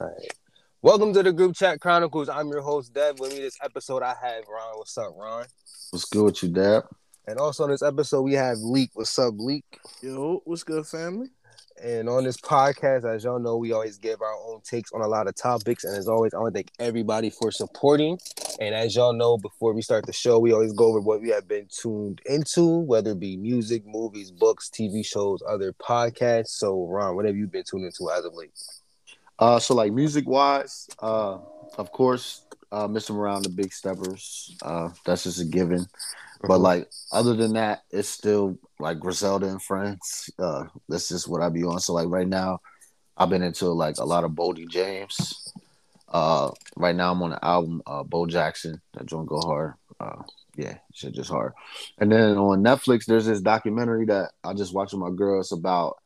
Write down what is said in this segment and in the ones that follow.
All right. Welcome to the Group Chat Chronicles. I'm your host, Dev. With me this episode, I have Ron. What's up, Ron? What's good with you, Dev? And also on this episode, we have Leak. What's up, Leak? Yo, what's good, family? And on this podcast, as y'all know, we always give our own takes on a lot of topics. And as always, I want to thank everybody for supporting. And as y'all know, before we start the show, we always go over what we have been tuned into, whether it be music, movies, books, TV shows, other podcasts. So, Ron, what have you been tuned into as of late? Uh, so like music wise, uh, of course, uh, Mr. Morale the big steppers. Uh, that's just a given. But Mhm. like other than that, it's still like Griselda and Friends. Uh, that's just what I be on. So like right now, I've been into like a lot of Boldy James. Uh, right now I'm on the album uh, Bo Jackson. That joint go hard. Uh, yeah, shit just hard. And then on Netflix, there's this documentary that I just watched with my girl. It's about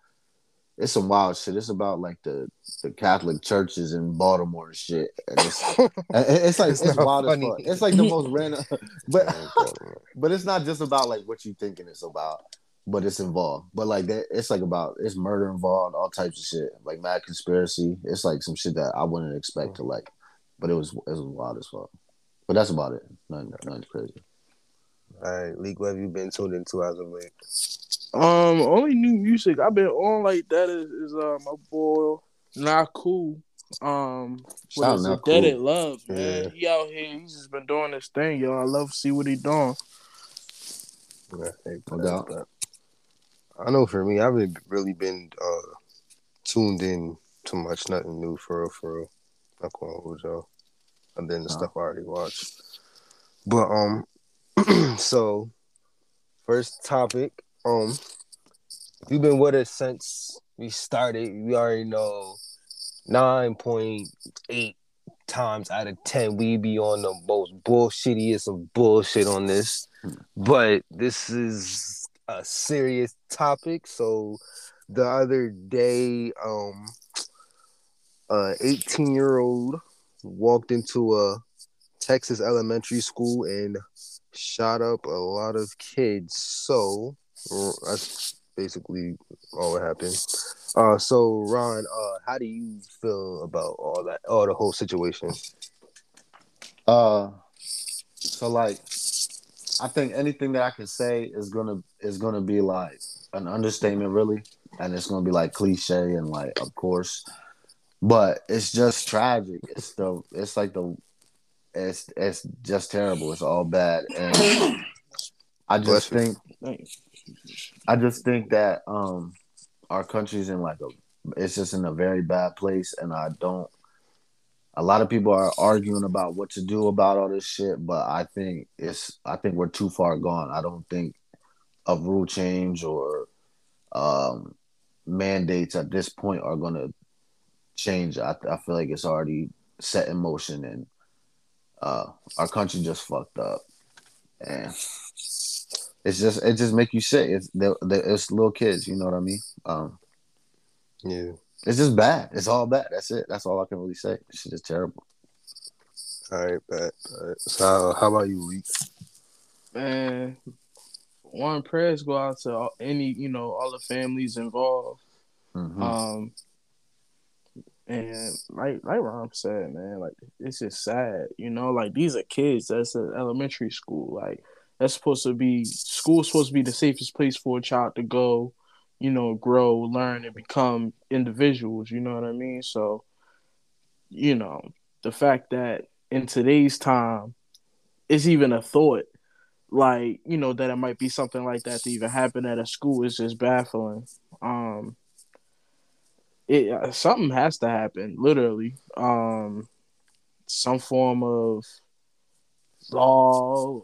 it's some wild shit. It's about like the the Catholic churches in Baltimore and shit. And it's it's like It's it's, wild funny. as fuck. It's like the most random, but but it's not just about like what you thinking it's about, but it's involved. But like that, it's like about it's murder involved, all types of shit, like mad conspiracy. It's like some shit that I wouldn't expect to like, but it was it was wild as fuck. But that's about it. Nothing, nothing crazy. All right, Leak, what have you been tuned into as of late? Um, only new music I've been on like that is, is uh my boy Not Cool. Um, what Shout is Not it? Dead Cool. at Love, man. Yeah. He out here. He's just been doing this thing, yo. I love to see what he doing. Yeah, hey, No that- I know for me, I haven't really been uh, tuned in too much. Nothing new for real, for real. Not going to hold y'all. And then the Huh. stuff I already watched. But um, so first topic. Um, you've been with us since we started, we already know nine point eight times out of ten we be on the most bullshittiest of bullshit on this. But this is a serious topic. So the other day, um a 18 year old walked into a Texas elementary school and shot up a lot of kids. So that's basically all that happened. Uh, so Ron, uh, how do you feel about all that, all the whole situation? Uh, so like, I think anything that I can say is gonna is gonna be like an understatement, really, and it's gonna be like cliche and like, of course, but it's just tragic. It's the it's like the it's it's just terrible. It's all bad, and I just Bless think. I just think that um our country's in like a it's just in a very bad place and I don't a lot of people are arguing about what to do about all this shit, but I think it's I think we're too far gone. I don't think a rule change or um mandates at this point are gonna change. I I feel like it's already set in motion and uh our country just fucked up. And it's just it just make you sick. It's they it's little kids, you know what I mean? Um, Yeah. it's just bad. It's all bad. That's it. That's all I can really say. This shit is terrible. All right, bet. All right. So how about you, Lee? Man, one prayers go out to all, any, you know, all the families involved. Mhm. Um, and like like Ron said, man, like it's just sad, you know. Like these are kids. That's an elementary school. Like that's supposed to be school's supposed to be the safest place for a child to go, you know, grow, learn, and become individuals. You know what I mean? So, you know, the fact that in today's time, it's even a thought, like you know, that it might be something like that to even happen at a school is just baffling. Um, it uh, something has to happen literally um some form of law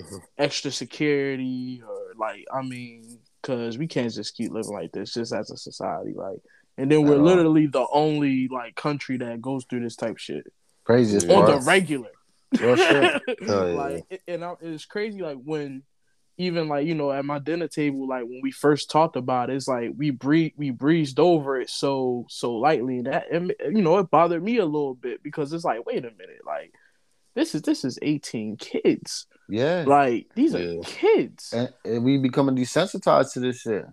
Mhm. extra security or like i mean because we can't just keep living like this just as a society like and then we're At literally the only like country that goes through this type shit Craziest Yeah. on part. the regular Real shit. Oh, yeah. like it- and I, it's crazy like when even like you know at my dinner table like when we first talked about it, it's like we breathe we breezed over it so so lightly and that and, you know it bothered me a little bit because it's like wait a minute like this is this is 18 kids Yeah. like these Yeah. are kids And, and we becoming desensitized to this shit.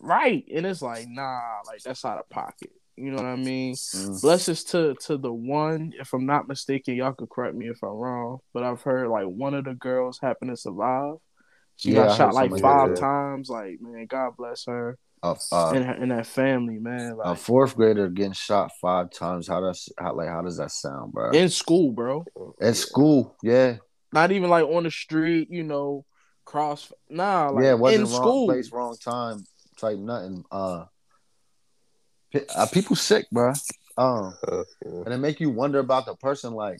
right and it's like nah like that's out of pocket You know what I mean? Mm. Blessings to to the one. If I'm not mistaken, y'all could correct me if I'm wrong, but I've heard like one of the girls happened to survive. She Yeah, got heard shot like five times. Like man, God bless her uh, and her, and that family, man. a fourth grader getting shot five times. How does how like how does that sound, bro? in school, bro. In school, yeah, Not even like on the street, you know, cross. Nah, like yeah, it wasn't in wrong school. place, wrong time, type nothing. Uh, pe- uh, people sick, bro. Um, Uh, and it make you wonder about the person. Like,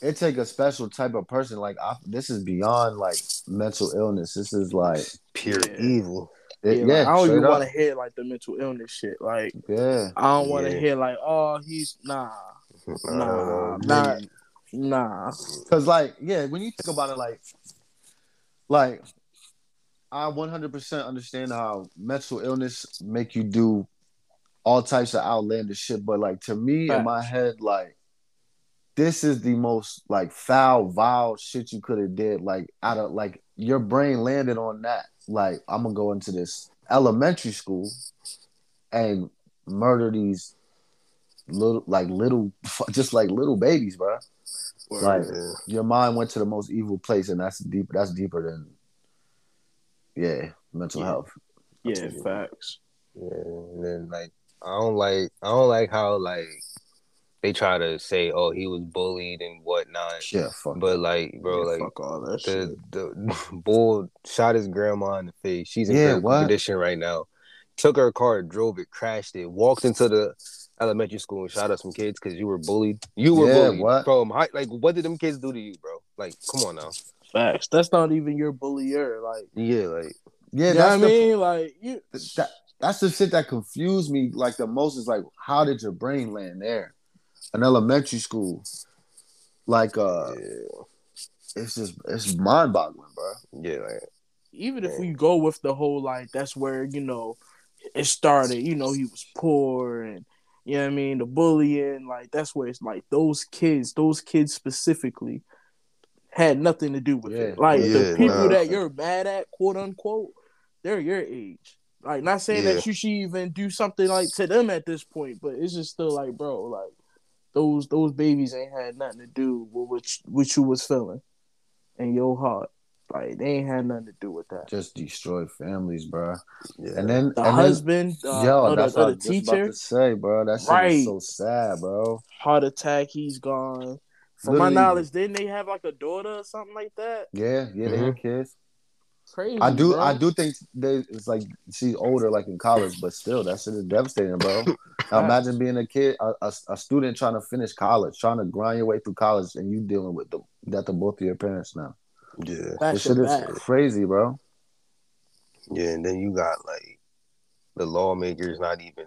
it take a special type of person. Like, I, this is beyond like mental illness. This is like, Pure Yeah. evil. it- Yeah, yeah, like, I don't even want to hear like the mental illness shit. Like Yeah, I don't want to Yeah. hear like, oh, he's nah, nah, Uh, nah, nah. Cause like, yeah, when you think about it, like, like, I 100% understand how mental illness make you do all types of outlandish shit, but like to me in my head, like, this is the most like foul, vile shit you could have did. Like, out of like your brain landed on that. Like, I'm gonna go into this elementary school and murder these little, like little, just like little babies, bro. Like, yeah. your mind went to the most evil place, and that's deep. That's deeper than, yeah, mental Yeah. health. Yeah, facts. Yeah, and then like I don't like I don't like how like they try to say oh he was bullied and whatnot, Yeah, fuck. but like bro Yeah, like fuck all that shit. the the bull shot his grandma in the face. She's in Yeah, critical condition right now. Took her car, drove it, crashed it, walked into the elementary school and shot at some kids because you were bullied. You were Yeah, bullied, what? bro. My, like what did them kids do to you, bro? Like come on now. Facts. That's not even your bullier. Like, Yeah, like yeah, you know what that's I the, mean? Like, you. that, that's the shit that confused me like the most. Is like, how did your brain land there? An elementary school, like, uh, yeah, it's just it's mind boggling, bro. yeah, like even if we go with the whole like that's where you know it started you know he was poor and you know what i mean the bullying like that's where it's like those kids those kids specifically had nothing to do with it like Yeah, the people nah. that you're mad at quote unquote they're your age like not saying Yeah. that you should even do something like to them at this point but it's just still like bro like those those babies ain't had nothing to do with what, what you was feeling in your heart like they ain't had nothing to do with that Just destroy families, bro. yeah. And then the and husband, then, uh, yo, of that's the, what I of the just about teacher, to say, bro. That shit Right. is so sad, bro. heart attack, he's gone. From my knowledge, didn't they have like a daughter or something like that? Yeah, yeah, they have kids. Crazy. I do, bro. I do think they, it's like she's older, like in college, but still, that shit is devastating, bro. Now, imagine being a kid, a, a, a student trying to finish college, trying to grind your way through college, and you dealing with the death of both of your parents now. Yeah. Back This to shit is crazy, bro. Yeah, and then you got like the lawmakers not even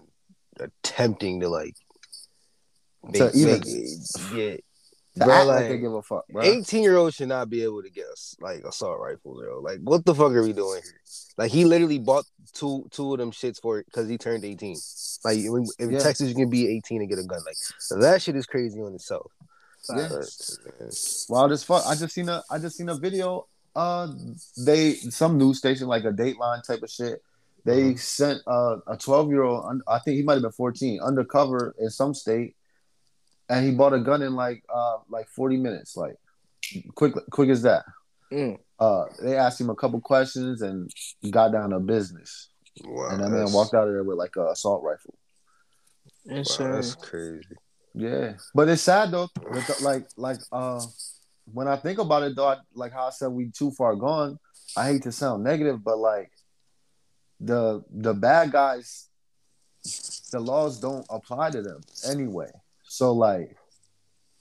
attempting to like To even- yeah. To Bro, act like, like, they give a fuck, bro. Eighteen year olds should not be able to get us like assault rifles, bro. Like, what the fuck are we doing here? Like, he literally bought two two of them shits for it because he turned eighteen. Like, in, in Yeah. Texas, you can be eighteen and get a gun. Like, that shit is crazy on itself. Yeah. But, Wild as fuck. I just seen a, I just seen a video. Uh, they some news station like a Dateline type of shit. They Mhm. sent uh, a twelve year old. I think he might have been fourteen, undercover in some state, and he bought a gun in like uh like forty minutes, like quick quick as that. Mm. Uh, they asked him a couple questions and got down to business, wow, and that man walked out of there with like a assault rifle. Wow, that's crazy. Yeah, but it's sad though. With the- like, like, uh, when I think about it though, I, like how I said we too far gone. I hate to sound negative, but like the the bad guys, the laws don't apply to them anyway. So like,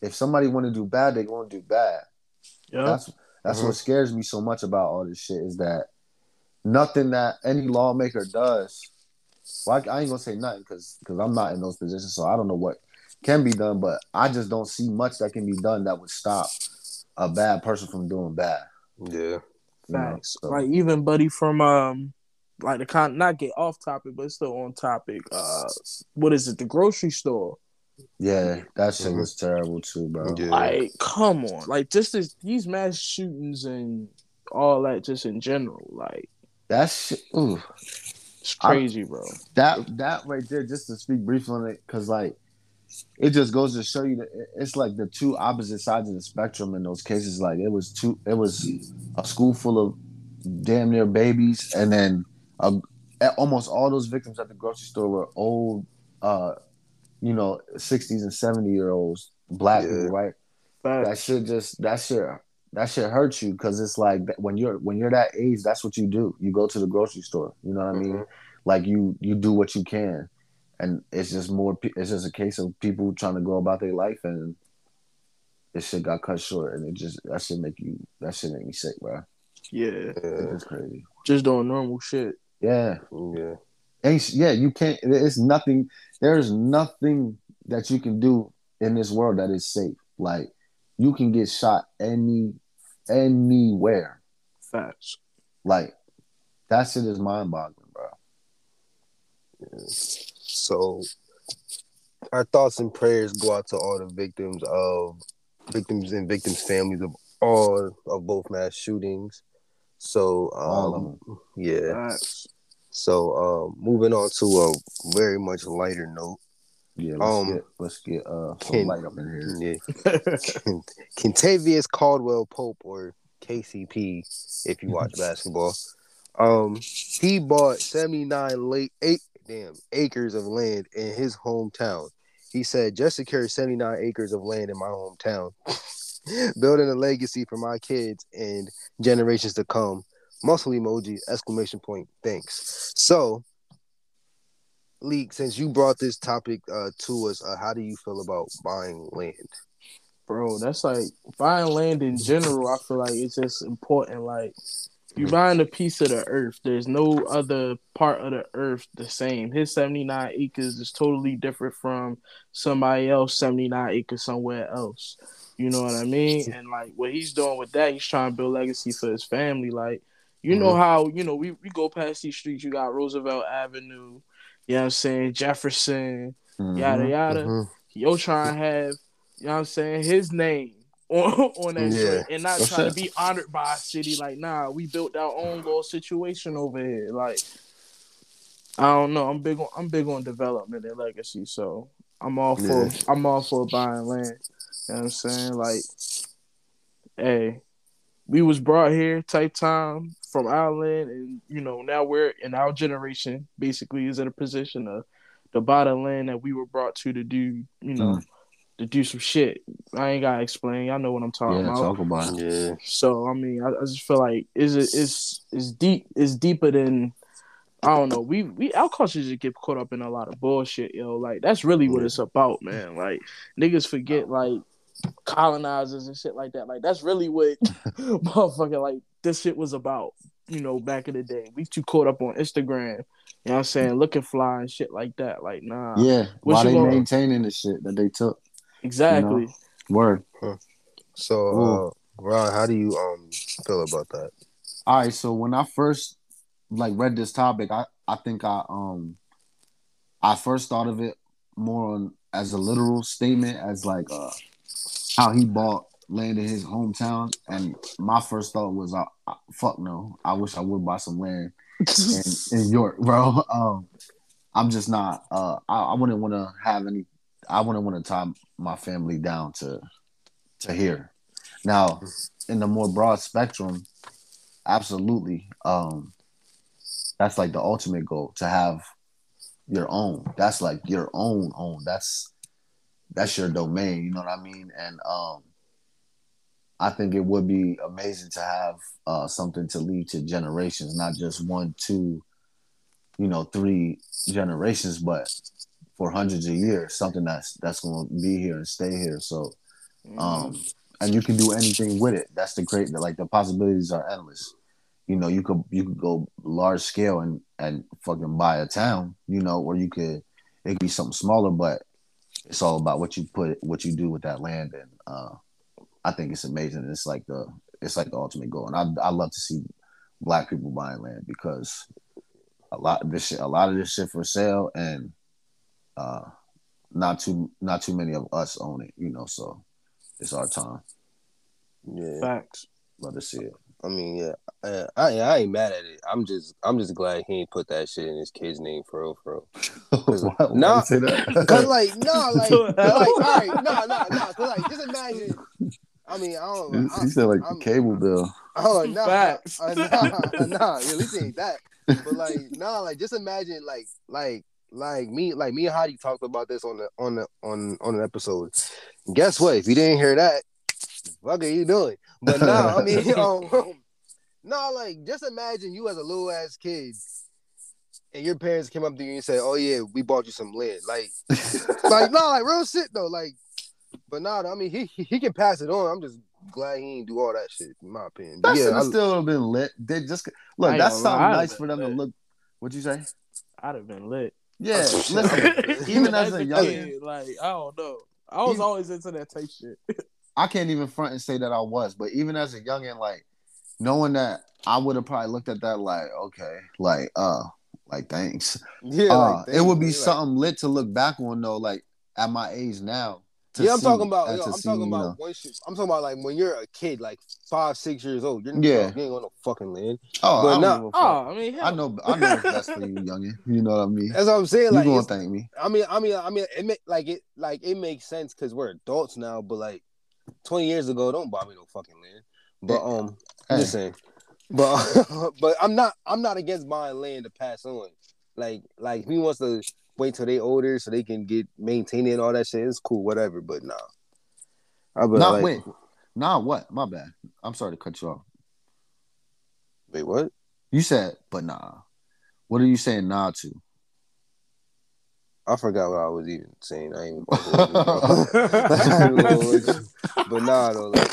if somebody want to do bad, they going to do bad. Yeah. That's that's Mhm. what scares me so much about all this shit is that nothing that any lawmaker does. Well, I, I ain't gonna say nothing because because I'm not in those positions, so I don't know what can be done. But I just don't see much that can be done that would stop a bad person from doing bad. Yeah, you know? Facts. So, Like even buddy from um like the con not get off topic, but still on topic. Uh what is it, the grocery store? yeah, that shit Mhm. was terrible too, bro. yeah. Like, come on. Like just this, these mass shootings and all that just in general. Like that's ooh, It's crazy, I, bro. That that right there, just to speak briefly on it, because like it just goes to show you that it's like the two opposite sides of the spectrum in those cases. Like it was two, it was a school full of damn near babies, and then a, almost all those victims at the grocery store were old, uh, you know, sixties and seventy year olds, black yeah. people, right? That should just that shit that shit hurts you because it's like when you're when you're that age, that's what you do. You go to the grocery store. You know what I mean? Mm-hmm. Like you you do what you can and it's just more. It's just a case of people trying to go about their life, and this shit got cut short, and it just that should make you that should make me sick, bro. Yeah, it's crazy. Just doing normal shit. Yeah, yeah, and yeah. You can't. It's nothing. There's nothing that you can do in this world that is safe. Like you can get shot any anywhere. Facts. Like that shit is mind boggling, bro. Yeah. So our thoughts and prayers go out to all the victims of victims and victims' families of all of both mass shootings. So um, yeah. So um, moving on to a very much lighter note. Yeah, let's um, get let's get uh some Ken, light up in here. Yeah. Kentavious Caldwell Pope or KCP, if you watch basketball. Um, he bought 79 late eight damn acres of land in his hometown. He said, just secured 79 acres of land in my hometown, building a legacy for my kids and generations to come. Muscle emoji, exclamation point, thanks. So, Leak, since you brought this topic uh, to us, uh, how do you feel about buying land? Bro, that's like buying land in general. I feel like it's just important. Like you buying a piece of the earth. There's no other part of the earth the same. His 79 acres is totally different from somebody else 79 acres somewhere else. You know what I mean? And like what he's doing with that, he's trying to build legacy for his family. Like, you mm-hmm. know how, you know, we, we go past these streets, you got Roosevelt Avenue, you know what I'm saying, Jefferson, mm-hmm. yada yada. Mm-hmm. Yo trying to have, you know what I'm saying, his name on, on that yeah. and not What's trying that? to be honored by a city. Like, nah, we built our own little situation over here. Like, I don't know. I'm big on I'm big on development and legacy, so I'm all for yeah. I'm all for buying land. You know what I'm saying? Like, hey, we was brought here type time from our land, and you know now we're in our generation basically is in a position of the buy the land that we were brought to to do. You know. Mm to do some shit. I ain't gotta explain. Y'all know what I'm talking yeah, about. Talk about it. Yeah. So I mean, I, I just feel like is it is is deep is deeper than I don't know. We we our culture just get caught up in a lot of bullshit, yo. Like that's really what it's about, man. Like niggas forget like colonizers and shit like that. Like that's really what motherfucker like this shit was about. You know, back in the day, we too caught up on Instagram. You know what I'm saying? Looking fly and shit like that. Like, nah. Yeah. Why they gonna... maintaining the shit that they took. Exactly. You know? Word. Huh. So, uh, Ron, how do you um feel about that? All right. So when I first like read this topic, I I think I um I first thought of it more on as a literal statement as like uh how he bought land in his hometown, and my first thought was, uh, "Fuck no! I wish I would buy some land in, in York, bro." Um, I'm just not. Uh, I, I wouldn't want to have any I wouldn't want to tie my family down to to here. Now, in the more broad spectrum, absolutely. Um, that's like the ultimate goal to have your own. That's like your own own. That's that's your domain. You know what I mean? And um, I think it would be amazing to have uh, something to lead to generations, not just one, two, you know, three generations, but for hundreds of years, something that's that's going to be here and stay here. So, um, mm. and you can do anything with it. That's the great. Like the possibilities are endless. You know, you could you could go large scale and and fucking buy a town. You know, or you could it could be something smaller, but it's all about what you put what you do with that land. And uh, I think it's amazing. It's like the it's like the ultimate goal. And I I love to see black people buying land because a lot of this shit, a lot of this shit for sale and uh, not too not too many of us own it, you know. So it's our time. Yeah, facts. Love to see it. I mean, yeah, uh, I I ain't mad at it. I'm just I'm just glad he ain't put that shit in his kid's name for real, for real. Why- why Nah, you say that? Cause like no, like, like all right, no, no, no. Cause like just imagine. I mean, I don't. He- I, he said like I'm- cable bill. Oh no, Facts. uh, nah, nah, at least ain't that. But like, nah, like just imagine, like, like, like me, like me and Hadi talked about this on the on the on on an episode. Guess what? If you didn't hear that, what are you doing? But nah, I mean, um, no, like just imagine you as a little ass kid. And your parents came up to you and said, "Oh yeah, we bought you some land." Like, like no, like real shit though. Like, but nah, I mean, he he, he can pass it on. I'm just glad he ain't do all that shit, in my opinion. But That should yeah, have I- still been lit. They just look. I That's something nice for them been to look. What you say? I'd have been lit. Yeah, listen. Even as a young, kid, like I don't know. I was Even- always into that type shit. I can't even front and say that I was, but even as a youngin, like knowing that I would have probably looked at that like, okay, like, uh, like thanks. yeah, uh, like, it would be like- something lit to look back on though, like at my age now. To Yeah, I'm see- talking about. Yo, I'm see, talking you about. know. Once you, I'm talking about like when you're a kid, like five, six years old. You're, Yeah. you ain't on no fucking land. Oh, but I don't now- give a fuck. Oh, I mean, hell, I know, I know what's best for you, youngin. You know what I mean? That's what I'm saying. You Like, gonna thank me? I mean, I mean, I mean, it make like it, like it makes sense because we're adults now. But like 20 years ago, don't buy me no fucking land. But um, I'm just saying. But but I'm not I'm not against buying land to pass on. Like like if he wants to wait till they older so they can get maintain it and all that shit, it's cool, whatever. But nah. I Not like, wait, nah. What? My bad. I'm sorry to cut you off. wait, what? You said, but nah. What are you saying nah to? I forgot what I was even saying. I ain't even but nah though, like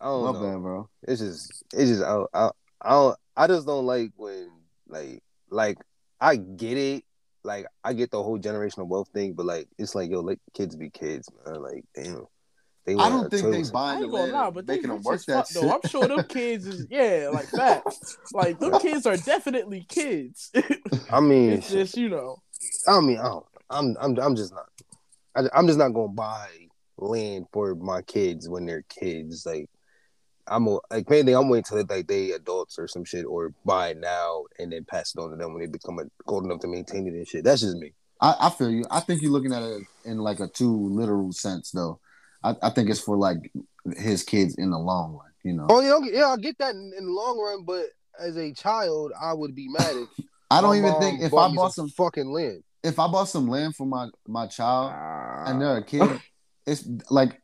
I don't My know. bad, bro. It's just it's just I, I I don't I just don't like when like like I get it. Like I get the whole generational wealth thing, but like it's like yo, let kids be kids, man. Like damn. They I don't a think they toast. Buying the ain't land, lie, but they making them rich work that fuck, shit. though. I'm sure them kids is yeah, like that. Like them kids are definitely kids. I mean, it's just you know. I mean, I don't, I'm, I'm, I'm just not. I, I'm just not gonna buy land for my kids when they're kids. Like, I'm like maybe I'm waiting till like they adults or some shit, or buy it now and then pass it on to them when they become old enough to maintain it and shit. That's just me. I, I feel you. I think you're looking at it in like a too literal sense, though. I, I think it's for like his kids in the long run. You know, Oh yeah, okay, yeah, I get that in, in the long run, but as a child, I would be mad if I don't even think if I bought some fucking land. if I bought some land for my my child and Uh, they're a kid, it's like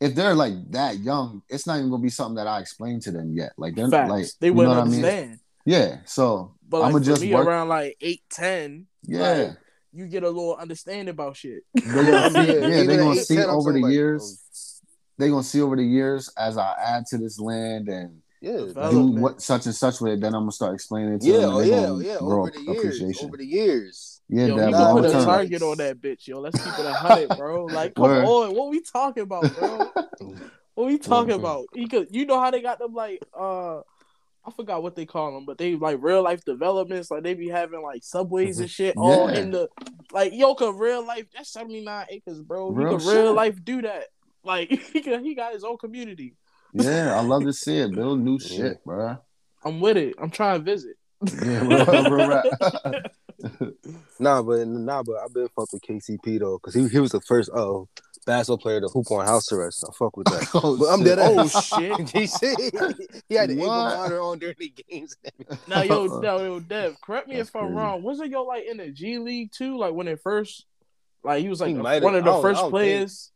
if they're like that young, it's not even gonna be something that I explain to them yet. Like they're facts. like they you know wouldn't what I mean? understand. Yeah. So But like I'ma just me work- around like eight, ten, yeah. Like, you get a little understanding about shit. They're gonna see, Yeah, yeah, they're gonna 8, see 10, over the like, years. Oh. They're gonna see over the years as I add to this land and Yeah, do what such and such with it. Then I'm gonna start explaining it to yeah, them. oh and yeah, oh, yeah. Over the years, over the years. Yeah, Yo, can I'm put a target on that bitch, yo. Let's keep it a hundred, bro. Like, come Word. on, what we talking about, bro? What we talking Word. about? You could, you know how they got them like, uh, I forgot what they call them, but they like real life developments. Like they be having like subways and shit all in the, like yo, could real life? That's seventy nine acres, bro. Real he could real shit. life do that. Like he could, he got his own community. Yeah, I love to see it. Build new shit, bro. I'm with it. I'm trying to visit. Yeah, real, real rap. Nah, but nah, but I've been fucked with KCP though, because he, he was the first uh basketball player to hoop on house arrest. I fuck with that. Oh, But I'm dead Oh shit! he said he had the What? monitor on during the games. Now yo, now yo, Dev, correct me That's if I'm crazy. wrong. Wasn't yo like in the G League too? Like when it first, like he was like He have- one of the first I players.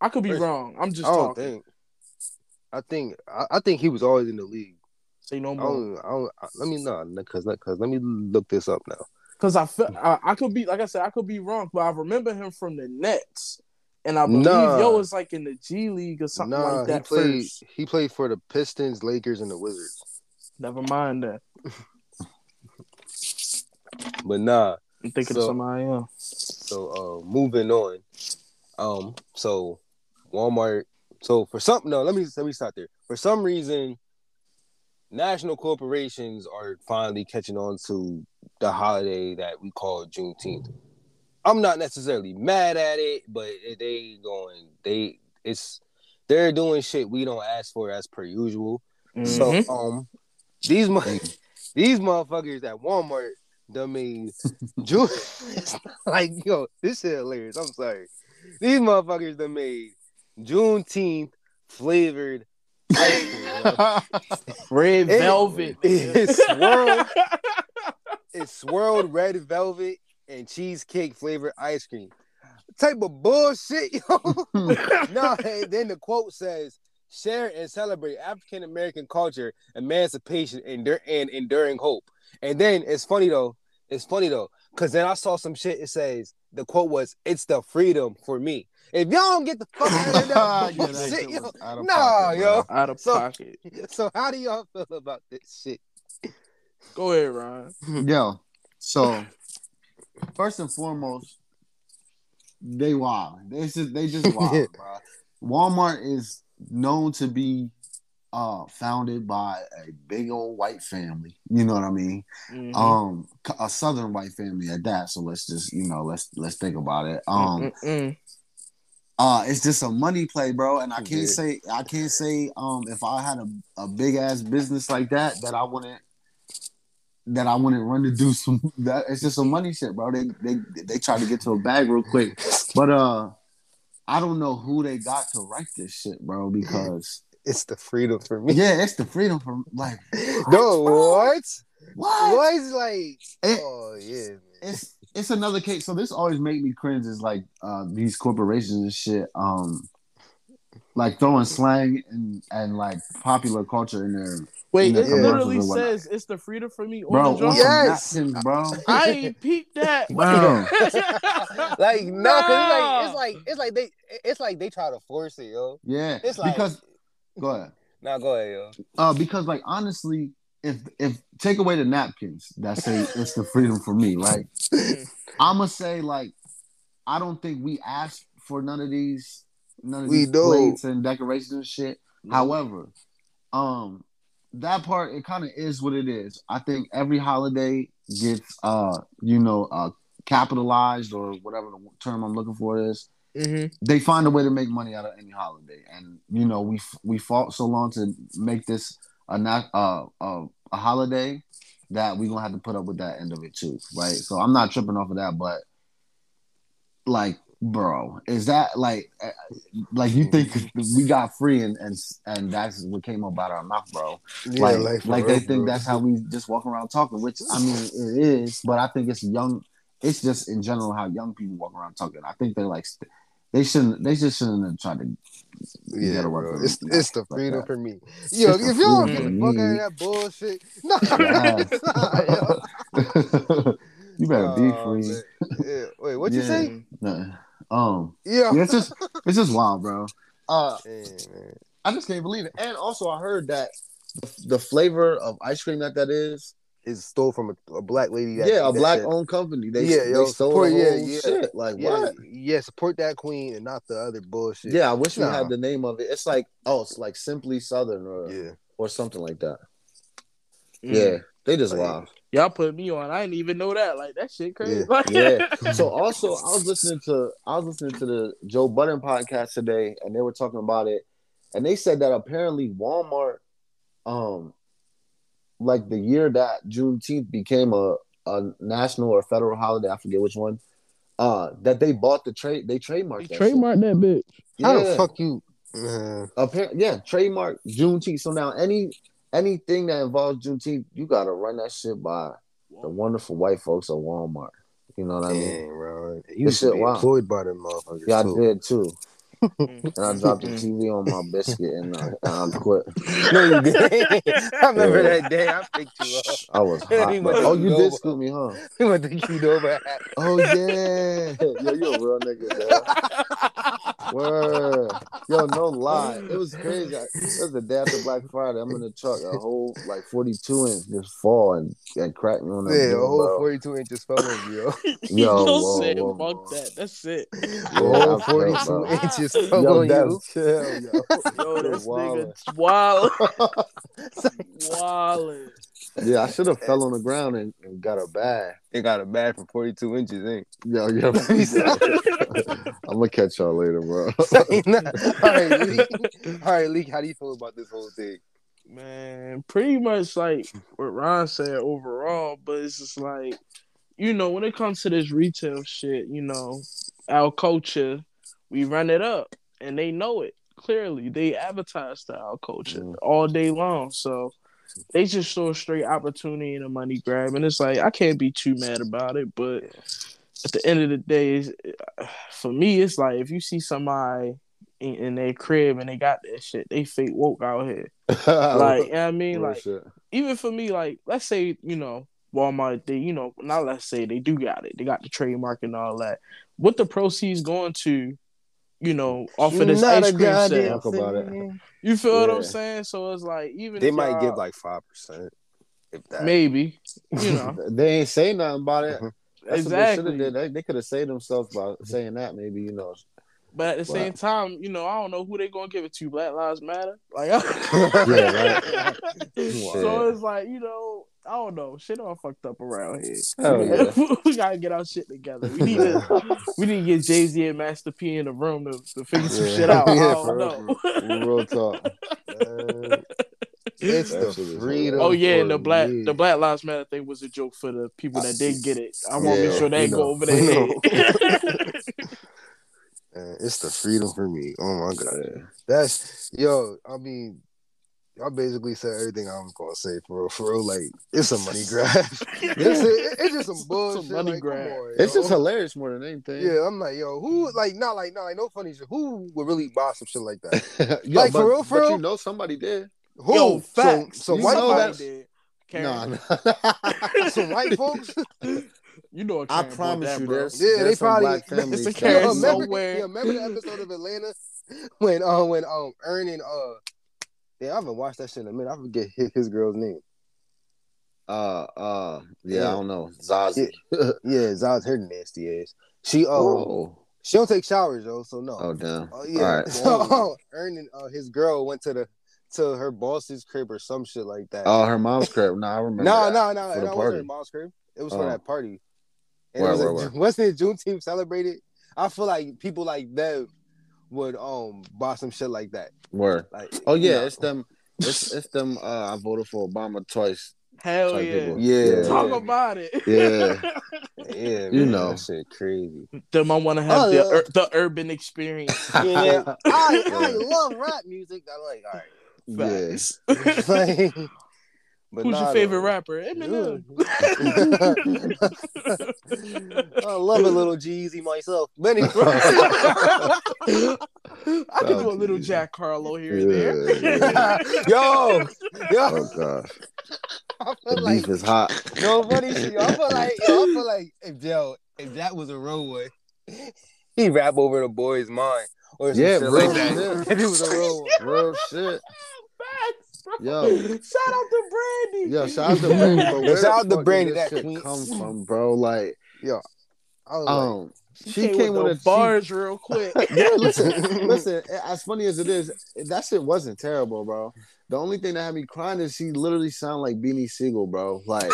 I could be First- wrong. I'm just I talking. think. I think I, I think he was always in the league. Say no I more. don't. I don't. I, let me know, cause cause let me look this up now. Because I, feel, I I could be like I said I could be wrong, but I remember him from the Nets, and I believe Nah. yo was like in the G League or something nah, like that. he played. First, He played for the Pistons, Lakers, and the Wizards. never mind that. But nah. I'm thinking So- of somebody else. So uh moving on. Um so Walmart so for some no let me let me start there. For some reason national corporations are finally catching on to the holiday that we call Juneteenth. I'm not necessarily mad at it, but they going they it's they're doing shit we don't ask for as per usual. So Mhm. um, these these motherfuckers at Walmart done made June. like yo, this shit hilarious. I'm sorry. These motherfuckers done made Juneteenth flavored ice cream. yo. red It- velvet. It's swirled. It's swirled red velvet and cheesecake flavored ice cream. type of bullshit, yo. no, and then the quote says, "Share and celebrate African American culture, emancipation, endur- and enduring hope." And then it's funny though. It's funny though, because then I saw some shit. It says the quote was, "It's the freedom for me." If y'all don't get the fuck out of Yeah, that that bullshit, shit yo. was out of Nah, pocket, yo. bro. Out of So- pocket. So how do y'all feel about this shit? Go ahead, Ron. Yo, so first and foremost, they wild. They just they just wild, bro. Walmart is known to be uh founded by a big old white family. You know what I mean? Mhm. Um, a southern white family at that. So let's just you know let's let's think about it. Um, Mm-mm. Uh, it's just a money play, bro. And I can't Yeah. say I can't say um if I had a, a big ass business like that that I wouldn't that I wouldn't run to do some that it's just some money shit, bro. They they they try to get to a bag real quick. But uh I don't know who they got to write this shit, bro, because It's the freedom for me. yeah, it's the freedom for like No, what? what? What is like? It- oh yeah, man. it's it's another case. So this always make me cringe is like uh these corporations and shit, um like throwing slang and, and like popular culture in there. Wait, in the it literally says it's the freedom for me on Bro, the on Yes. napkins, bro. I ain't peeped that. Bro. like no, cause Nah. it's like it's like it's like they it's like they try to force it, yo. Yeah. It's like because go ahead. Nah, go ahead, yo. Uh because like honestly, if if take away the napkins that's say it's the freedom for me, right? I'ma say like I don't think we asked for none of these none of We these don't. plates and decorations and shit. However, um, that part it kind of is what it is. I think every holiday gets uh, you know, uh, capitalized or whatever the term I'm looking for is. Mhm. They find a way to make money out of any holiday, and you know, we we fought so long to make this a not uh, uh, a holiday that we're gonna have to put up with that end of it too, right? So I'm not tripping off of that, but like bro is that like uh, like you think we got free and and and that's what came up out our mouth bro Yeah, like for like, they think bro. that's how we just walk around talking which i mean it is but i think it's young it's just in general how young people walk around talking i think they're like st- they shouldn't they just shouldn't have tried to Yeah, bro. It's it's the Like freedom that. for me. Yo, It's if y'all don't get the fuck out of that bullshit, no, nah, yo. you better be free. Yeah. Wait, what you Yeah. say? Nah. um Yeah. yeah, it's just it's just wild bro uh Damn. I just can't believe it. And also, I heard that the flavor of ice cream that that is, It's stole from a, a black lady. That yeah, a that black said- owned company. They Yeah, they yo, stole support- the yeah, whole yeah. shit. Like Yeah, what? yeah, support that queen and not the other bullshit. Yeah, I wish we had the name of it. It's like oh, it's like simply Southern or yeah. or something like that. Mm. Yeah, they just Like, wild. Y'all put me on. I didn't even know that. Like that shit crazy. Yeah. Yeah. So also, I was listening to I was listening to the Joe Budden podcast today, and they were talking about it, and they said that apparently Walmart, um, like the year that Juneteenth became a a national or federal holiday, I forget which one, uh, that they bought the trade, they trademarked that. shit. that bitch. How Yeah. the fuck you? Appar- yeah, trademark Juneteenth. So now any anything that involves Juneteenth, you gotta run that shit by the wonderful white folks at Walmart. You know what I mean? Damn, bro. You This used shit be wild. employed by them motherfuckers. Yeah, I did too. And I dropped the TV on my biscuit and, uh, and I quit. No, you didn't. I remember Yeah. that day. I picked you up. I was hot. went Oh, you Qdoba. did scoop me, huh? We went to Qdoba. Oh yeah. Yo, you a real nigga, man. Word. Yo, no lie. It was crazy. I- It was the day after Black Friday. I'm in the truck, a whole like 42 inch just fall and, and crack me on the Yeah, a whole bro. 42 inches fell on you, yo. Yo, Yo, whoa, said, whoa, fuck whoa. that. That's it. A Yeah, whole 42 bro. inches fell Yo, on you. that's chill, yo. Yo, this Wildin'. nigga wild. Wildin'. Yeah, I should have fell on the ground and, and got a bag. They got a bag for 42 inches, ain't Yo, yo. I'm gonna catch y'all later, bro. All right, Leak. All right, Leak, how do you feel about this whole thing? Man, pretty much like what Ron said overall, but it's just like, you know, when it comes to this retail shit, you know, our culture, we run it up and they know it clearly. They advertise to our culture Mhm. all day long. So they just saw a straight opportunity and a money grab. And it's like, I can't be too mad about it. But at the end of the day, for me, it's like if you see somebody in, in their crib and they got that shit, they fake woke out here. Like, you know what I mean? Like, shit. even for me, like, let's say, you know, Walmart, they, you know, now let's say they do got it. They got the trademark and all that. What the proceeds going to, you know, off of this Not ice cream goddamn sale? Talk about it. You feel what I'm saying? So it's like, even They if might give like five percent, if that. maybe, you know, They ain't say nothing about it. That's exactly. what they should have did. They, they could have saved themselves by saying that. Maybe you know. But at the Wow. same time, you know, I don't know who they gonna give it to. Black Lives Matter, like, Yeah, right. so it's like, you know, I don't know. Shit all fucked up around here. Hell yeah. we gotta get our shit together. We need to, we need to get Jay Z and Master P in the room to, to figure some Yeah. shit out. Yeah, I don't know. Real talk. Uh, it's That the freedom. Oh yeah, and the black me. the Black Lives Matter thing was a joke for the people that didn't get it. I want to Yeah, make sure they go know. over their head. Man, it's the freedom for me. Oh my god, that's yo. I mean, I basically said everything I'm gonna say for real. For real, like it's a money grab. it's, it- it's just some bullshit. money like, grab. On, It's just hilarious more than anything. Yeah, I'm like, yo, who like not like not like no funny shit. Who would really buy some shit like that? Yo, Like, for real, for but real? you know somebody did. Who? Yo, facts. So, so You white folks, that- did. Nah, nah. some white folks. you know what I promise that, you, bro. there's, Yeah, they there's some probably- black it's a families. It's a that- Karen Yo, remember, somewhere. yeah, remember the episode of Atlanta when uh when um Ernie uh yeah I haven't watched that shit in a minute. I forget his, his girl's name. Uh, uh, yeah, Yeah. I don't know. Zazie. Yeah, Zaz her nasty ass. She um Oh, she don't take showers though, so no. oh, damn. Oh yeah. All right. So Ernie uh, his girl went to the to her boss's crib or some shit like that. Oh, her mom's crib. No, I remember. no, no, no, no. It wasn't her mom's crib. It was Oh. for that party. And Where, it was where, a- where? wasn't it Juneteenth celebrated? I feel like people like them would um buy some shit like that. Where? Like Oh you yeah, know. it's them. It's it's them. Uh, I voted for Obama twice. Hell Type yeah. people. Yeah. Talk about it. Yeah. Yeah, You man, know. that shit crazy. Them I want to have Oh, the yeah. ur- the urban experience. Yeah, I, I love rap music. I'm like, all right. Yeah. Facts. right. Like, but Who's your favorite though. rapper? Eminem. I love a little Jeezy myself. But anyway, I can do a little Jesus. Jack Harlow here and there. Yeah. yo, yo, Oh gosh, I the feel like beef is hot. no funny shit. I feel like yo, I feel like if yo, if that was a roadway, he rap over the boy's mind or Yeah, shit real like that. shit. If it was a roadway. Real shit. Facts, bro. Yo. Shout out to Brandy. Yo, shout out to Brandy. But where Shout out to did Brandy, this that shit queen. come from, bro? Like, I was like, um, She, she came, came with, with the a- bars real quick. yeah, listen, listen. As funny as it is, that shit wasn't terrible, bro. The only thing that had me crying is she literally sounded like Beanie Sigel, bro. Like,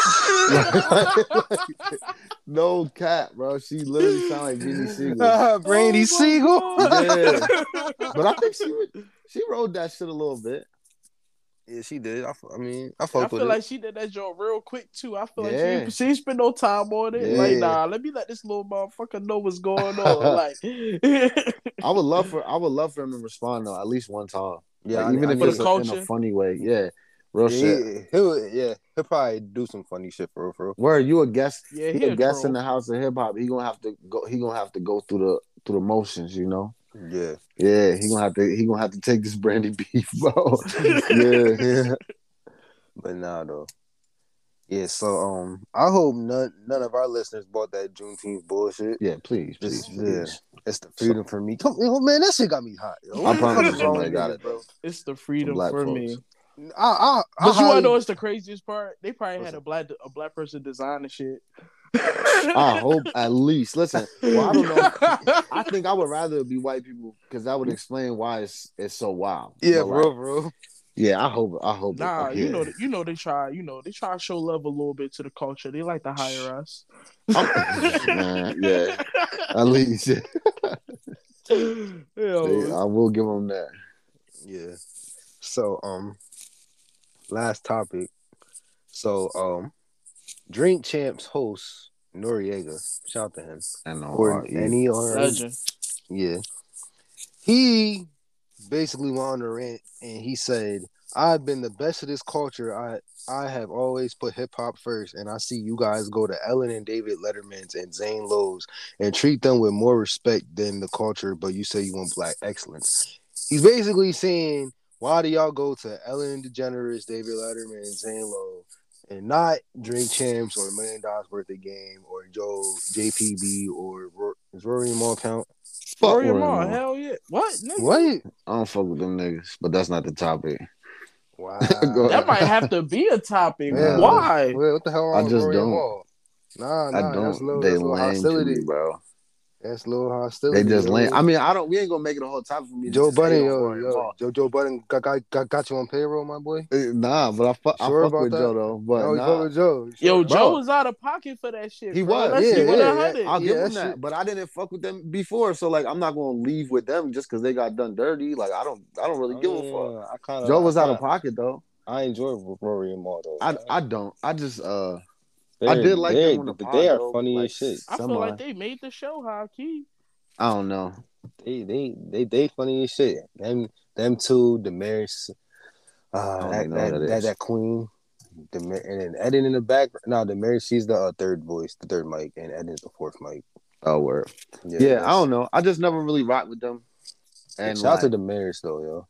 no cat, bro. She literally sounded like Beanie Sigel. uh, Brandy Oh Siegel. God. Yeah. But I think she would, she rode that shit a little bit. Yeah, she did. I, f- I mean, I I fucked with feel it. like she did that joint real quick too. I feel Yeah. like she, she ain't spent no time on it. Yeah. Like, nah, let me let this little motherfucker know what's going on. like, I would love for I would love for him to respond though at least one time. yeah, Like, even I, if it's a- in a funny way. Yeah, real yeah, shit. he- he'll, yeah, he'll probably do some funny shit for real, for real. Where you a guest? yeah, he he a guest in the house of hip hop. He gonna have to go. He gonna have to go through the through the motions. You know. Yeah, Yeah, he gonna have to. He gonna have to take this brandy beef, bro. yeah, yeah. But nah, though. Yeah, so um, I hope none none of our listeners bought that Juneteenth bullshit. yeah. Please, please, Just please. yeah, it's the freedom for me. Come, yo, man, that shit got me hot. Yo. I What the promise you somebody got it. bro. It's the freedom for folks. me. I, I, I But you wanna know what's the craziest part? They probably had a black a black person design the shit. I hope at least. Listen, well, I don't know. I think I would rather it be white people because that would explain why it's it's so wild. Yeah, But, like, bro, bro. Yeah, I hope. I hope. Nah, yeah. you know, you know they try, you know, they try to show love a little bit to the culture. They like to hire us. Man, yeah. At least, yeah. Yo, I will give them that. Yeah. So um, last topic. So, um, Drink Champs host Noreaga, shout out to him, And or E. N E R. Yeah, he basically went on a rant and he said, "I've been the best of this culture. I I have always put hip hop first, and I see you guys go to Ellen and David Letterman's and Zane Lowe's and treat them with more respect than the culture. But you say you want black excellence. He's basically saying, why do y'all go to Ellen DeGeneres, David Letterman, and Zane Lowe, and not Drink Champs or Million Dollars Worth of Game or Joe JBP or Ro- is Rory Mal count? Fuck Rory Rory Mal, Mal. hell yeah. What? Nigga? What? I don't fuck with them niggas, but that's not the topic. Wow. That might have to be a topic. Yeah. Why? Wait, what the hell wrong I with just Rory don't. Mal? Nah, nah, I that's don't. little, they that's little lame to hostility. me, bro. That's a little hostility. They just yo. lame. I mean, I don't. We ain't gonna make it a whole topic for me. Joe just Budden, yo, yo, Joe, Joe Budden got, got, got, got you on payroll, my boy. Eh, Nah, but I fuck. Sure I fuck about with that? Joe though. But no, nah. with Joe. You Yo. Joe Bro. was out of pocket for that shit. He bro. was, Let's yeah, yeah, yeah. I'll Yeah, give him that, shit- but I didn't fuck with them before, so like I'm not gonna leave with them just because they got done dirty. Like I don't, I don't really give a fuck. I kind Joe was out of pocket though. I enjoy Rory and Mal though. I, I don't. I just, uh, They're- I did like they're- them on the but pod, they are though, funny like, as shit. I feel like they made the show high key. I don't know. They they they they funny as shit. Them them two, Damaris, uh, don't that that, what that that, is. that queen, Demar- and then Eden in the back. No, Damaris, she's the uh, third voice, the third mic, and Eden's the fourth mic. Oh, word. Yeah, Yeah, I don't know. I just never really rocked with them. And shout out to like, Damaris though, yo.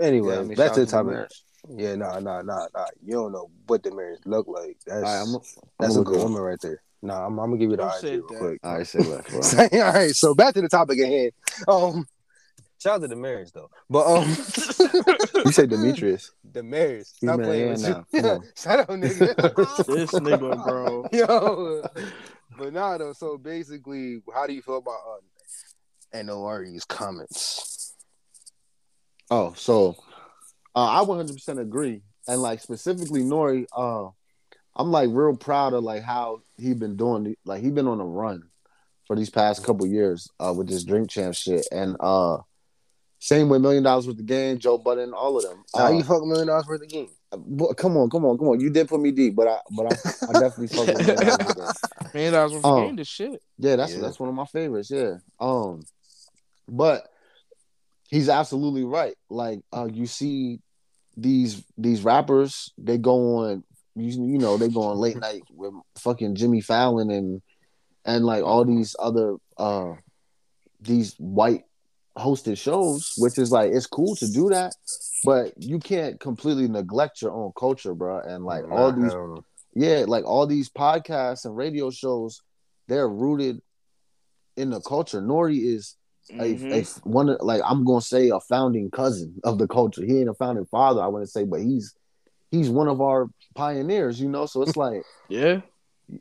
Anyway, yeah, I mean, back to the topic. Damaris. Yeah, nah, nah, nah, nah. You don't know what Damaris look like. That's All right, I'm, I'm that's gonna a good go. woman right there. Nah, I'm, I'm gonna give you the Who IG said real that? quick. All right, say less, bro. All right, so back to the topic at hand. Um, shout out to Damaris though, but um, you say Demetrius. Damaris, He's stop my playing man with now. you. Come on. Shut up, nigga. This nigga, bro. Yo, but nah, though. So basically, how do you feel about uh, NORE's comments? Oh, so uh, I 100% agree, and like specifically Nori, uh, I'm like real proud of like how he been doing. Like he been on a run for these past couple years uh, with this drink champ shit, and uh, same with Million Dollars with the game, Joe Budden, all of them. How Uh, you fuck million dollars worth the game? but come on, come on, come on. You did put me deep, but I, but I, I definitely fuck with Million Dollars with the Game. Man, that was Oh. game the shit. Yeah, that's Yeah. that's one of my favorites. Yeah. Um, but he's absolutely right. Like, uh, you see these these rappers, they go on, you, you know, they go on late night with fucking Jimmy Fallon and and like all these other uh these white hosted shows, which is like it's cool to do that, but you can't completely neglect your own culture, bro. And like all these hell yeah, like all these podcasts and radio shows, they're rooted in the culture. Nori is a, Mhm. a one of- like I'm gonna say a founding cousin of the culture. He ain't a founding father, I wouldn't say, but he's he's one of our pioneers, you know. So it's like yeah.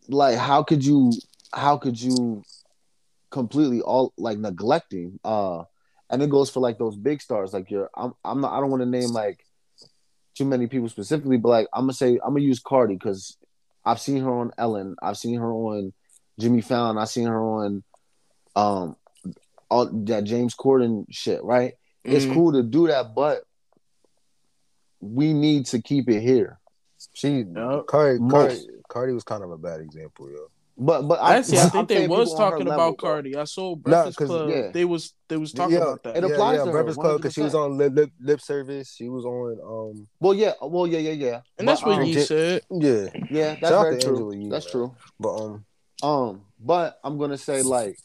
like how could you how could you completely all like neglecting uh and it goes for like those big stars like you're I'm I'm not I don't want to name like too many people specifically but like I'm gonna say I'm gonna use Cardi because I've seen her on Ellen I've seen her on Jimmy Fallon I've seen her on um all that James Corden shit right it's Mhm. cool to do that but we need to keep it here She Yup. Cardi, Cardi, Cardi was kind of a bad example, yo. but but Actually, I, I'm think they was people on her talking about bro. Cardi. I saw Breakfast 'cause- Club. yeah. They was they was talking yeah, about that. It applies yeah, to her, Breakfast Club because she was on lip, lip lip service. She was on um Well, yeah, well, yeah, yeah, yeah. and that's what um, he J- said. yeah. Yeah, that's Shout very true. Angela that's man. true. But um Um, but I'm gonna say like,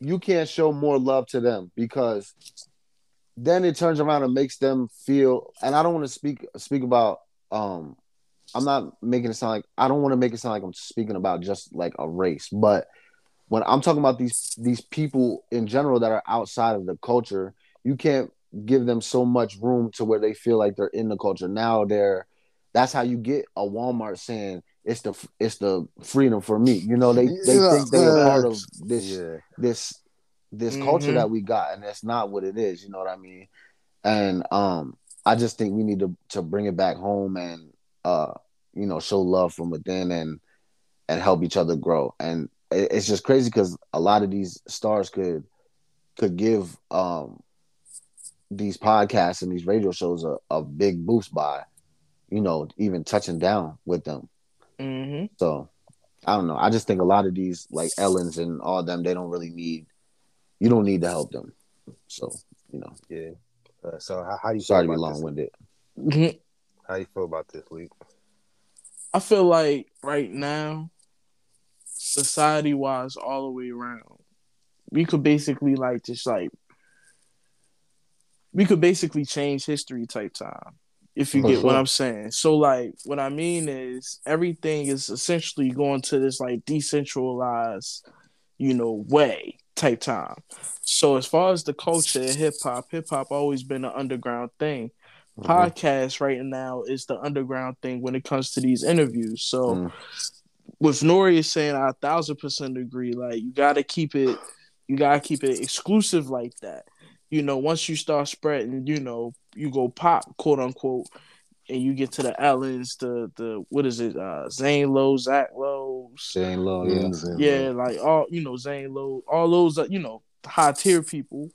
you can't show more love to them because then it turns around and makes them feel. And I don't want to speak speak about. Um, I'm not making it sound like I don't want to make it sound like I'm speaking about just like a race, but when I'm talking about these these people in general that are outside of the culture, you can't give them so much room to where they feel like they're in the culture. Now they're that's how you get a Walmart saying it's the it's the freedom for me. You know, they they Yeah, think they're yeah. part of this yeah. this this culture Mhm. that we got, and that's not what it is. You know what I mean? And um, I just think we need to to bring it back home and uh, you know, show love from within and and help each other grow. And it- it's just crazy because a lot of these stars could could give um these podcasts and these radio shows a, a big boost by you know, even touching down with them. Mm-hmm. So I don't know. I just think a lot of these like Ellens and all them, they don't really need. You don't need to help them. So you know, Yeah. Uh, so how, how you feel sorry to be about long this? winded. How you feel about this league? I feel like right now, society wise, all the way around, we could basically like just like we could basically change history type time. If you get what. I'm saying. So like what I mean is everything is essentially going to this like decentralized, you know, way type time. So as far as the culture of hip hop, hip hop always been an underground thing. Mm-hmm. Podcast right now is the underground thing when it comes to these interviews. So Mm. with Nori is saying I a thousand percent agree. Like you gotta keep it you gotta keep it exclusive like that. You know, once you start spreading, you know, you go pop, quote unquote, and you get to the Ellens, the the what is it, uh Zane Lowe, Zach Lowe, Shane Low, yeah. Mm, yeah, like all you know, Zane Lowe, all those uh, you know, high tier people.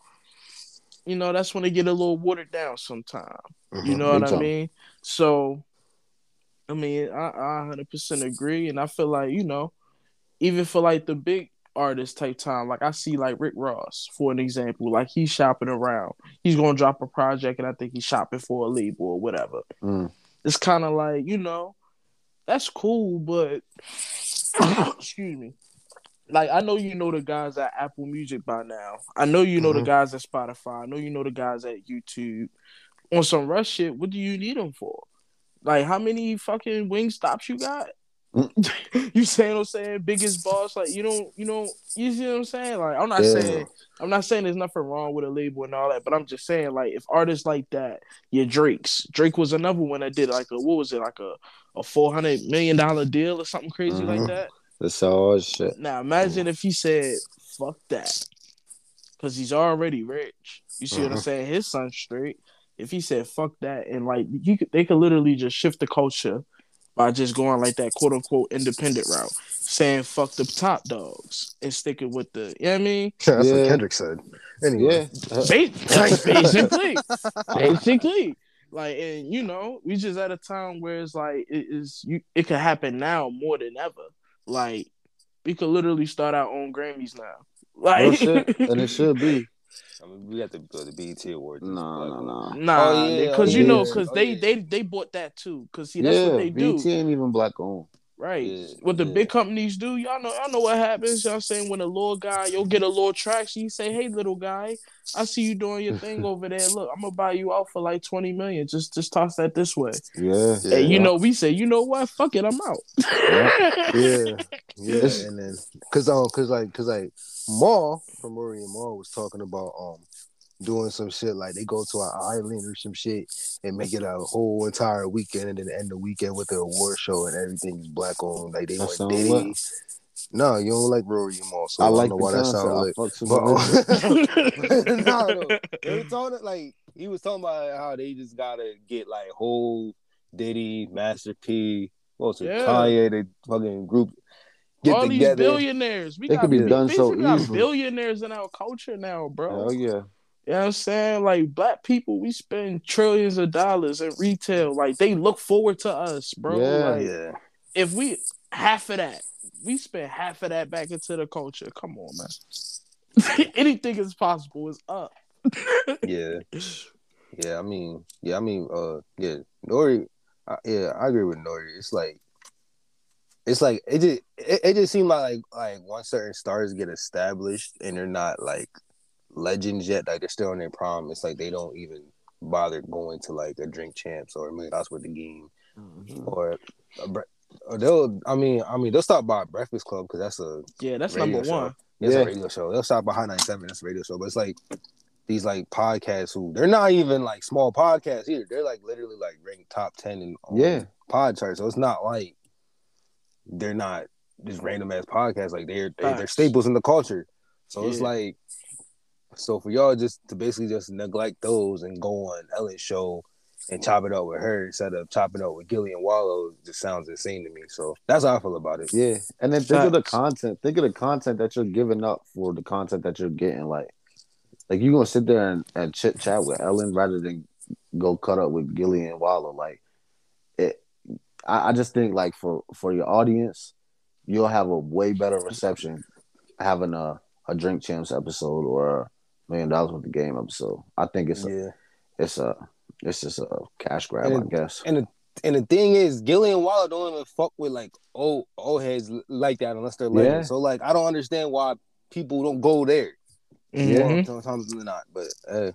You know, that's when they get a little watered down sometimes. You Mhm. know Big what I time. mean? So, I mean, I, I 100% agree. And I feel like, you know, even for like the big artist type time, like I see like Rick Ross, for an example, like he's shopping around. He's to drop a project and I think he's shopping for a label or whatever. Mm. It's kind of like, you know, that's cool, but excuse me. Like I know you know the guys at Apple Music by now. I know you know Mhm. the guys at Spotify. I know you know the guys at YouTube. On some rush shit, what do you need them for? Like how many fucking Wingstops you got? you saying what I'm saying? Biggest boss, like you don't, you don't, you see what I'm saying? Like I'm not Yeah. saying, I'm not saying there's nothing wrong with a label and all that, but I'm just saying like if artists like that, your Drake's, Drake was another one that did like a what was it like a a four hundred million dollar deal or something crazy like Mhm. that. That's all shit. Now imagine if he said fuck that, because he's already rich. You see what I'm Mhm. saying? His son's straight. If he said fuck that and like you could, they could literally just shift the culture by just going like that quote unquote independent route, saying fuck the top dogs and sticking with the. You know what I mean? That's Yeah. what Kendrick said. Anyway. Yeah. Uh, basically, basically. Like and you know, we just at a time where it's like it is you it could happen now more than ever. Like we could literally start our own Grammys now. Real Like shit. And it should be. I mean, we got to go to BET Awards. No, no, no. Nah, Oh, yeah, because oh, you know, because Oh, they yeah. they they bought that too. Because see, that's yeah, what they do, BET ain't even black owned. Right? Yeah, what the yeah. big companies do, y'all know, y'all know what happens. Y'all saying when a little guy, you'll get a little traction. You say, "Hey, little guy, I see you doing your thing over there. Look, I'm gonna buy you out for like twenty million. Just just toss that this way." Yeah. Yeah. and you know, we say, you know what? Fuck it, I'm out. Yeah, yeah, It's- and then cause um, cause like, cause like, Mal from Rory and Mal was talking about um doing some shit like they go to an island or some shit and make it a whole entire weekend and then end the weekend with the award show and everything's black on like they That went Diddy. lit. No, you don't like Rory and Mal, so I I, like don't the know why that concept. sound I lit. But it. um, no, no, they were talking like he was talking about how they just gotta get like whole Diddy, Master P, what was it, Yeah. Kanye, the fucking group get All these billionaires, we They got could be done so basically easily. billionaires in our culture now, bro. Oh yeah. You know what I'm saying? Like black people, we spend trillions of dollars in retail. Like they look forward to us, bro. Yeah. Like yeah, if we half of that, we spend half of that back into the culture. Come on, man. Anything is possible. It's up. yeah, yeah. I mean, yeah, I mean, uh, yeah, Nori, uh, yeah, I agree with Nori. It's like, it's like it just it, it just seemed like like like once certain stars get established and they're not like legends yet, like they're still in their prime. It's like they don't even bother going to like a drink champs or a million dollars worth of game mm-hmm. or. A bre- or they'll, I mean, I mean, they'll stop by Breakfast Club because that's a Yeah, that's Radio number show. one. It's Yeah. a radio show. They'll stop behind 97. That's a radio show. But it's like these like podcasts who they're not even like small podcasts either. They're like literally like ranked top 10 in Yeah. pod charts. So it's not like they're not just random ass podcasts. Like they're they, they're staples in the culture. So it's like so for y'all just to basically just neglect those and go on Ellen's show and chop it up with her instead of chopping up with Gillie and Wallo just sounds insane to me. So that's how I feel about it. Yeah. And then think of the content. Think of the content that you're giving up for the content that you're getting. Like, like you're gonna sit there and, and chit chat with Ellen rather than go cut up with Gillie and Wallo. Like, it, I, I just think like for for your audience, you'll have a way better reception having a a drink champs episode or a million dollars with the game up. So I think it's a, it's a it's just a cash grab, And I guess. And the and the thing is, Gillie and Wallo don't even fuck with like old old heads like that unless they're legends. Yeah. So like, I don't understand why people don't go there. Mhm. More Sometimes than not, but uh,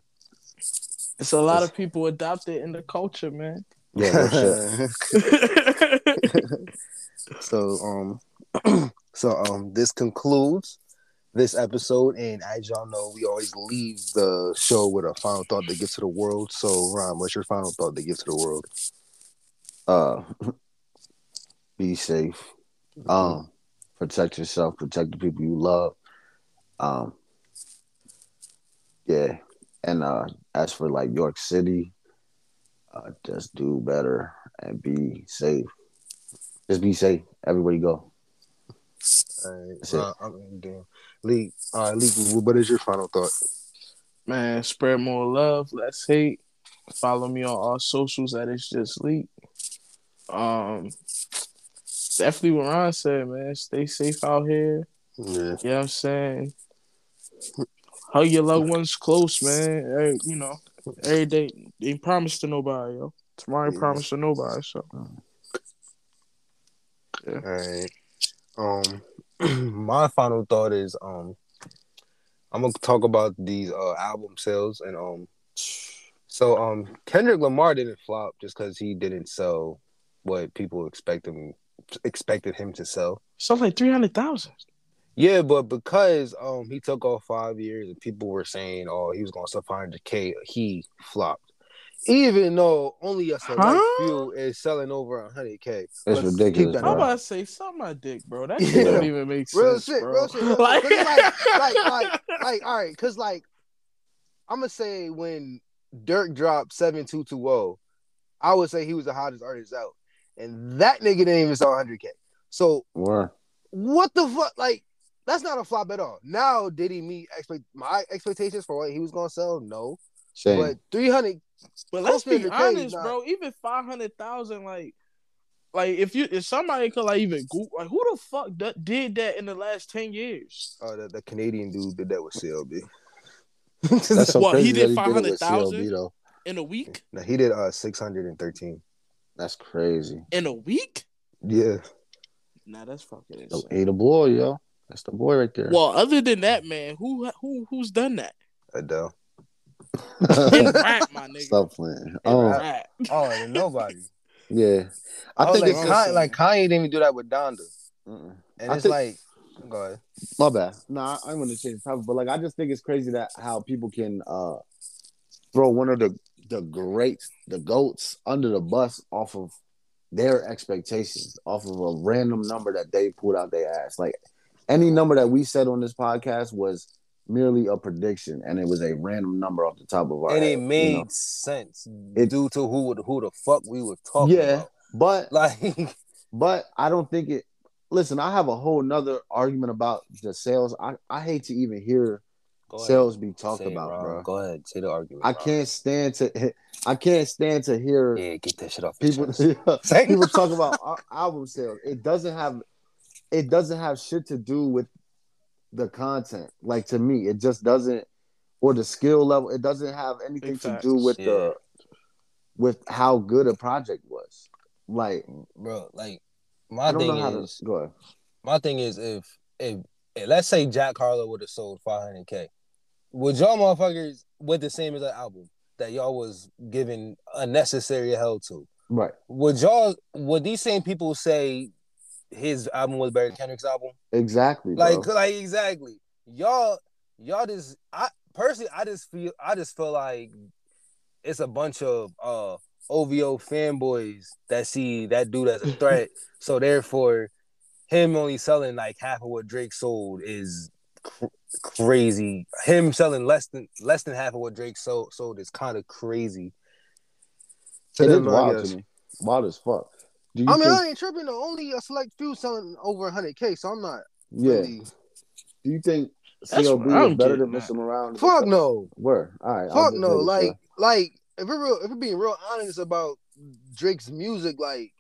It's a lot of people adopted in the culture, man. Yeah, no shit. so um, so um, this concludes this episode, and as y'all know, we always leave the show with a final thought to give to the world. So, Ron, what's your final thought to give to the world? uh be safe. Um protect yourself protect the people you love. Um yeah and uh as for like york city uh just do better and be safe. Just be safe. Everywhere you go. Alright, That's it. uh, I'm Lee, uh, Lee, what is your final thought? Man, spread more love, less hate. Follow me on all socials at it's just leak. Um, definitely what Ron said, man. Stay safe out here. Yeah, You know what I'm saying? Hug your loved ones close, man. Every, you know, every day. they promise to nobody, yo. Tomorrow Yeah. promise to nobody, so. all right. Um, my final thought is um, I'm gonna talk about these uh album sales and um, so um, Kendrick Lamar didn't flop just because he didn't sell what people expect him expected him to sell. Something like 300,000. Yeah, but because um he took off five years and people were saying, oh, he was gonna sell 500k, he flopped. Even though only a select Huh? few is selling over 100k. That's Let's ridiculous, keep that. I'm about to say something my dick, bro. That Yeah. shit don't even make sense. Real shit, bro. real shit. Real Like, shit. 'Cause like, like, like, like, all right, cause like, I'm gonna say when Durk dropped seven two two zero, I would say he was the hottest artist out, and that nigga didn't even sell 100k. So Word. what the fuck? Like, that's not a flop at all. Now, did he meet expect my expectations for what he was gonna sell? No, Same. but 300. But let's be the case, honest, nah. bro. Even five hundred thousand, like, like if you if somebody could like even Google, like who the fuck d- did that in the last ten years? Uh, the, the Canadian dude did that with CLB. That's so What, crazy he did it 500,000? though. In a week? no, he did uh 613. That's crazy. In a week? Yeah. Nah, that's fucking So, insane. hey, the boy, yo. That's the boy right there. Well, other than that, man, who who who's done that Adele. In rap, my nigga? Stop playing. In Oh, rap. Oh, and nobody. yeah. I, I, think like, it's Kanye, like Kanye didn't even do that with Donda, Mm-mm. and I it's think- like, go ahead. My bad. No, I, I'm going to change the topic, but like I just think it's crazy that how people can uh throw one of the the greats, the goats, under the bus off of their expectations, off of a random number that they pulled out their ass. Like any number that we said on this podcast was merely a prediction, and it was a random number off the top of our and head, it you made know? sense It- due to who would- who the fuck we were talking Yeah, about. but Like, But I don't think it. Listen, I have a whole nother argument about the sales. I, I hate to even hear go ahead. sales be talked it, about, Ron. bro. Go ahead, say the argument. I Ron. can't stand to. I can't stand to hear Yeah, get that shit off. people people talk about album sales. It doesn't have. It doesn't have shit to do with the content. Like to me, it just doesn't. Or the skill level. It doesn't have anything Big to facts. do with Yeah. the with how good a project was. Like bro. Like, my thing how is, to go ahead. my thing is, if if, if let's say Jack Harlow would have sold 500k, would y'all motherfuckers with the same as an album that y'all was giving unnecessary hell to? Right. Would y'all would these same people say his album was better than Kendrick's album? Exactly. Like, bro. like exactly. Y'all, y'all just. I personally, I just feel, I just feel like it's a bunch of uh OVO fanboys that see that dude as a threat. so therefore, him only selling like half of what Drake sold is cr- crazy. Him selling less than less than half of what Drake sold sold is kind of crazy. To It is wild to me. Wild as fuck. Do you I mean, think, I ain't tripping. though. Only a select few selling over 100k, so I'm not yeah. really. Do you think That's CLB is better than at. missing around? Fuck no. Where? All right. Fuck no. Like, sure. like if we're real, if we're being real honest about Drake's music, like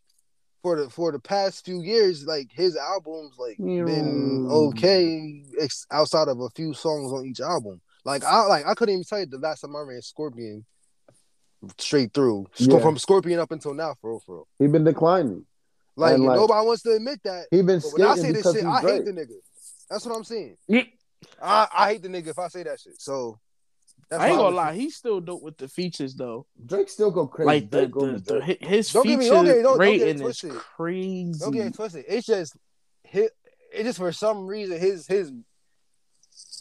for the for the past few years, like his albums like been okay ex- outside of a few songs on each album. Like I like I couldn't even tell you the last time I ran Scorpion straight through Yeah. from Scorpion up until now for real, for real. He been declining. Like, like, nobody wants to admit that. He been But when I skating say this shit, he's I hate the nigga. That's what I'm saying. Yeah. I, I hate the nigga if I say that shit. So that's I ain't gonna lie, he's still dope with the features though. Drake still go crazy. Like the, Drake the, the his Don't get me- don't get- don't- don't get rating is crazy. Don't get it twisted. It's just hit. It just for some reason his his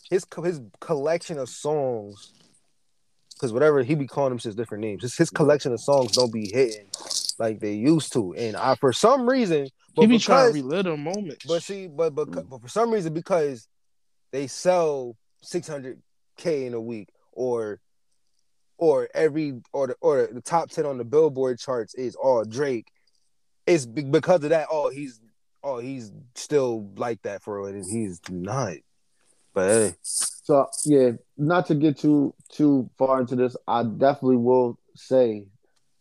his co- his collection of songs. Because whatever he be calling them shit different names. His, his collection of songs don't be hitting like they used to, and I for some reason, but he be trying because- to relive them moments. But see, but but, Mm. but for some reason, because they sell six hundred k in a week, or or every or the or the top ten on the Billboard charts is all Drake. It's because of that. Oh, he's oh he's still like that for real, and he's not. But hey, So yeah, not to get too too far into this, I definitely will say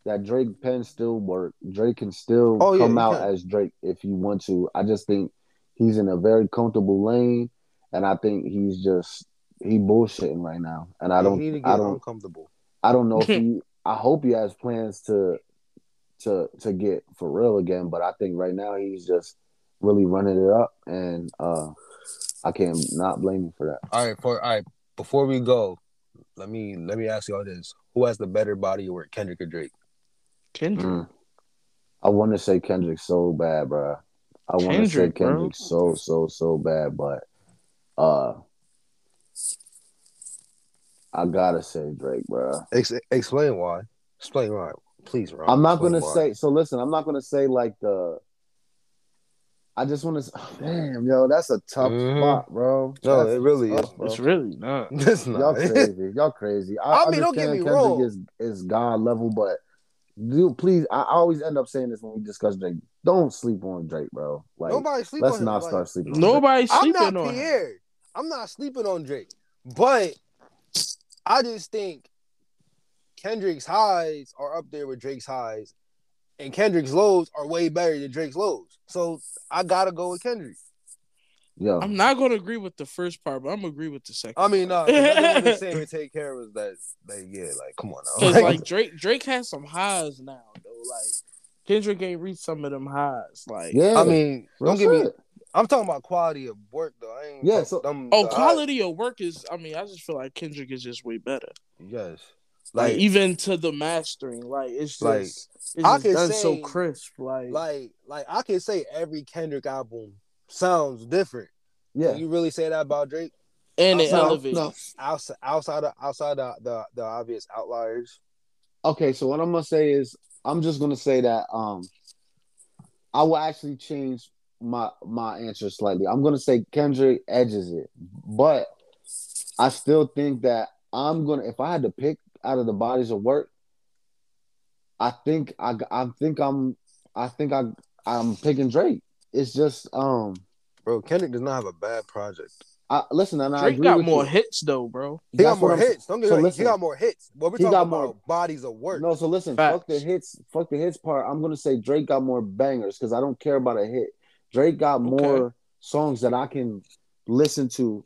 that Drake pen still work. Drake can still Oh, come he out can. as Drake if you want to. I just think he's in a very comfortable lane, and I think he's just he bullshitting right now. And I don't, need to I don't, uncomfortable. I don't know if he. I hope he has plans to to to get for real again, but I think right now he's just really running it up, and uh I can't not blame him for that. All right, for all right. Before we go, let me let me ask y'all this: Who has the better body of work, Kendrick or Drake? Kendrick. Mm. I want to say Kendrick so bad, bro. I want to say Kendrick, bro. So so so bad, but uh, I gotta say Drake, bro. Ex- explain why. Explain why, please, Ron. I'm not Explain gonna why. say. So listen, I'm not gonna say like the. I just want to. Oh, damn, yo, that's a tough Mhm. spot, bro. No, That's it really tough, is. bro. It's really not. It's Y'all crazy. Y'all crazy. I, I mean, don't get understand me Kendrick wrong. Is is God level, but dude, please. I always end up saying this when we discuss Drake. Don't sleep on Drake, bro. Like, Nobody sleep let's on him. not Like, start sleeping. on Drake. Nobody's I'm not on him. Pierre. I'm not sleeping on Drake, but I just think Kendrick's highs are up there with Drake's highs, and Kendrick's lows are way better than Drake's lows. So I gotta go with Kendrick. Yeah. I'm not gonna agree with the first part, but I'm gonna agree with the second. I mean, uh, part. nothing was saying to take care of us that, that yeah, like come on now. Because like Drake, Drake has some highs now though. Like Kendrick ain't reached some of them highs. Like yeah. I mean, don't get me. I'm talking about quality of work though. I ain't Yeah, so- them- oh, the high- quality of work is. I mean, I just feel like Kendrick is just way better. yes, Like, like even to the mastering, like it's just Like, it's I just could done so crisp. Like, like like I can say every Kendrick album sounds different. Yeah. Can you really say that about Drake? and it No, elevates. no. Outside outside of, outside the, the the obvious outliers. Okay, so what I'm gonna say is I'm just gonna say that um I will actually change my my answer slightly. I'm gonna say Kendrick edges it, but I still think that I'm gonna if I had to pick out of the bodies of work, I think I I think I'm I think I I'm picking Drake. It's just um Bro, Kendrick does not have a bad project. I listen and I Drake agree got with more you. hits though, bro. He got That's what more hits. Don't get so me wrong. He got more hits. What we're talking got about more- bodies of work. No, so listen, fuck the hits, fuck the hits part. I'm gonna say Drake got more bangers because I don't care about a hit. Drake got more songs that I can listen to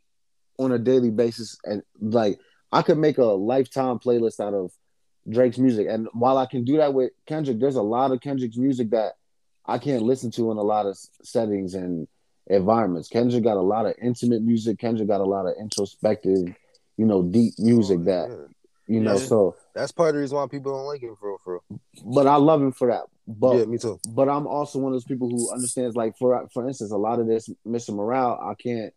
on a daily basis, and like I could make a lifetime playlist out of Drake's music. And while I can do that with Kendrick, there's a lot of Kendrick's music that I can't listen to in a lot of settings and environments. Kendrick got a lot of intimate music. Kendrick got a lot of introspective, you know, deep music Oh, that you know. So, That's part of the reason why people don't like him for real, for real. but I love him for that. But yeah, me too. but I'm also one of those people who understands like for for instance, a lot of this Mr. Morale, I can't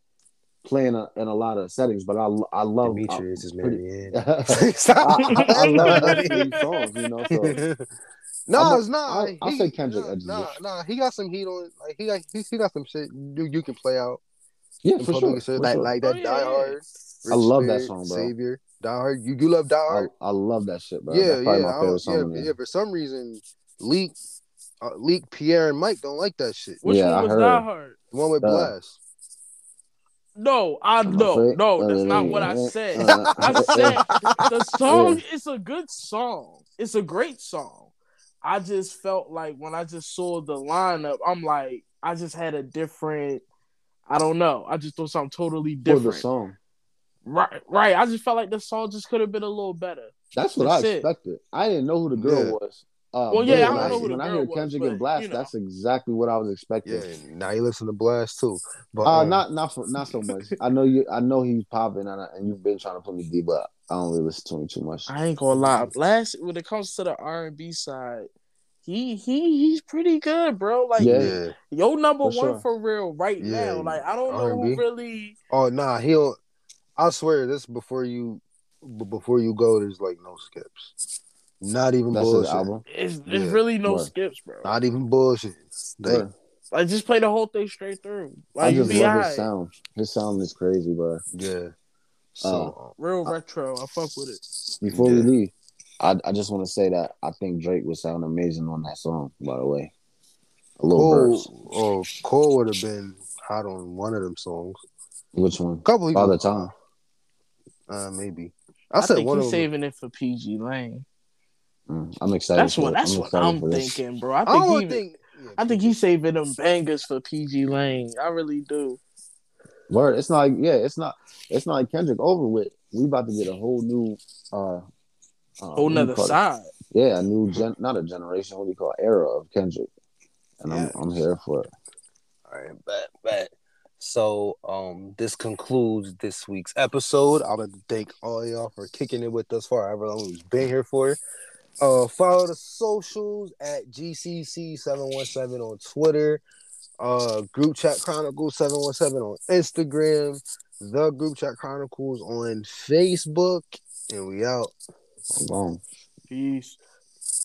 play in a, in a lot of settings, but I I love Demetrius is pretty- married. I, Stop. I, I love these songs, you know. So no, a- it's not. I'll- I'll say Kendrick Nah, edges nah, nah, he got some heat on. it. Like he got, he, he got some shit you, you can play out. yeah, for sure, for like sure. like that Oh, yeah, Die yeah. Hard. I love that song, bro. Savior, Die Hard. You you love Die I, Hard? I love that shit, bro. yeah, That's yeah, my favorite song. yeah, yeah. For some reason, Leak, uh, Leak, Pierre and Mike don't like that shit. Which Yeah, I one was heard. Die Hard? The one with Uh, Blxst. No, I I'm no, no, that's not what I said. I said the song is a good song. It's a great song. I just felt like when I just saw the lineup, I'm like, I just had a different. I don't know. I just thought something totally For different. the song. Right, right. I just felt like the song just could have been a little better. That's what That's I it. expected. I didn't know who the girl Yeah. was. Uh, Well, yeah, I don't when know who the when I hear Kendrick but, and Blxst, you know. that's exactly what I was expecting. Yeah, now you listen to Blxst too. But Uh, um, not not for not so much. I know you. I know he's popping, and, I, and you've been trying to put me deep, but I don't really listen to him too much. I ain't gonna lie. Blxst when it comes to the R and B side, he he he's pretty good, bro. Like Yeah. yeah. your number For one sure. for real right Yeah, now. Like I don't know R&B. who really. Oh nah, he'll. I swear this before you, before you go. There's like no skips. Not even That's his bullshit. album. It's, it's Yeah. really no Word. skips, bro. Not even bullshit. Like, Word. Like just play the whole thing straight through. I Like you just love alright. his sound. His sound is crazy, bro. yeah. So Real retro. I fuck with it. Before we leave, I I just want to say that I think Drake would sound amazing on that song. By the way, a little Cole, verse. oh, Cole would have been hot on one of them songs. Which one? couple people, All the time. Uh, maybe. I, I, said think one he's of them. saving it for PG Lane. Mm, I'm excited. That's what it. that's I'm what I'm thinking, bro. I I think don't he think. yeah, I think he's saving them bangers for pgLang. I really do. Word. It's not. Like, yeah. It's not. It's not like Kendrick over with. We about to get a whole new. uh, uh what Whole you nother call it? side. Yeah, a new gen. Not a generation. What do you call it? era of Kendrick? And Yeah. I'm I'm here for it. All right, bet, bet. So, um, this concludes this week's episode. I'd like to thank all y'all for kicking it with us for however long we've been here for. Uh, follow the socials at GCC717 on Twitter, uh, Group Chat Chronicles 717 on Instagram, The Group Chat Chronicles on Facebook, and we out. I'm gone. Peace.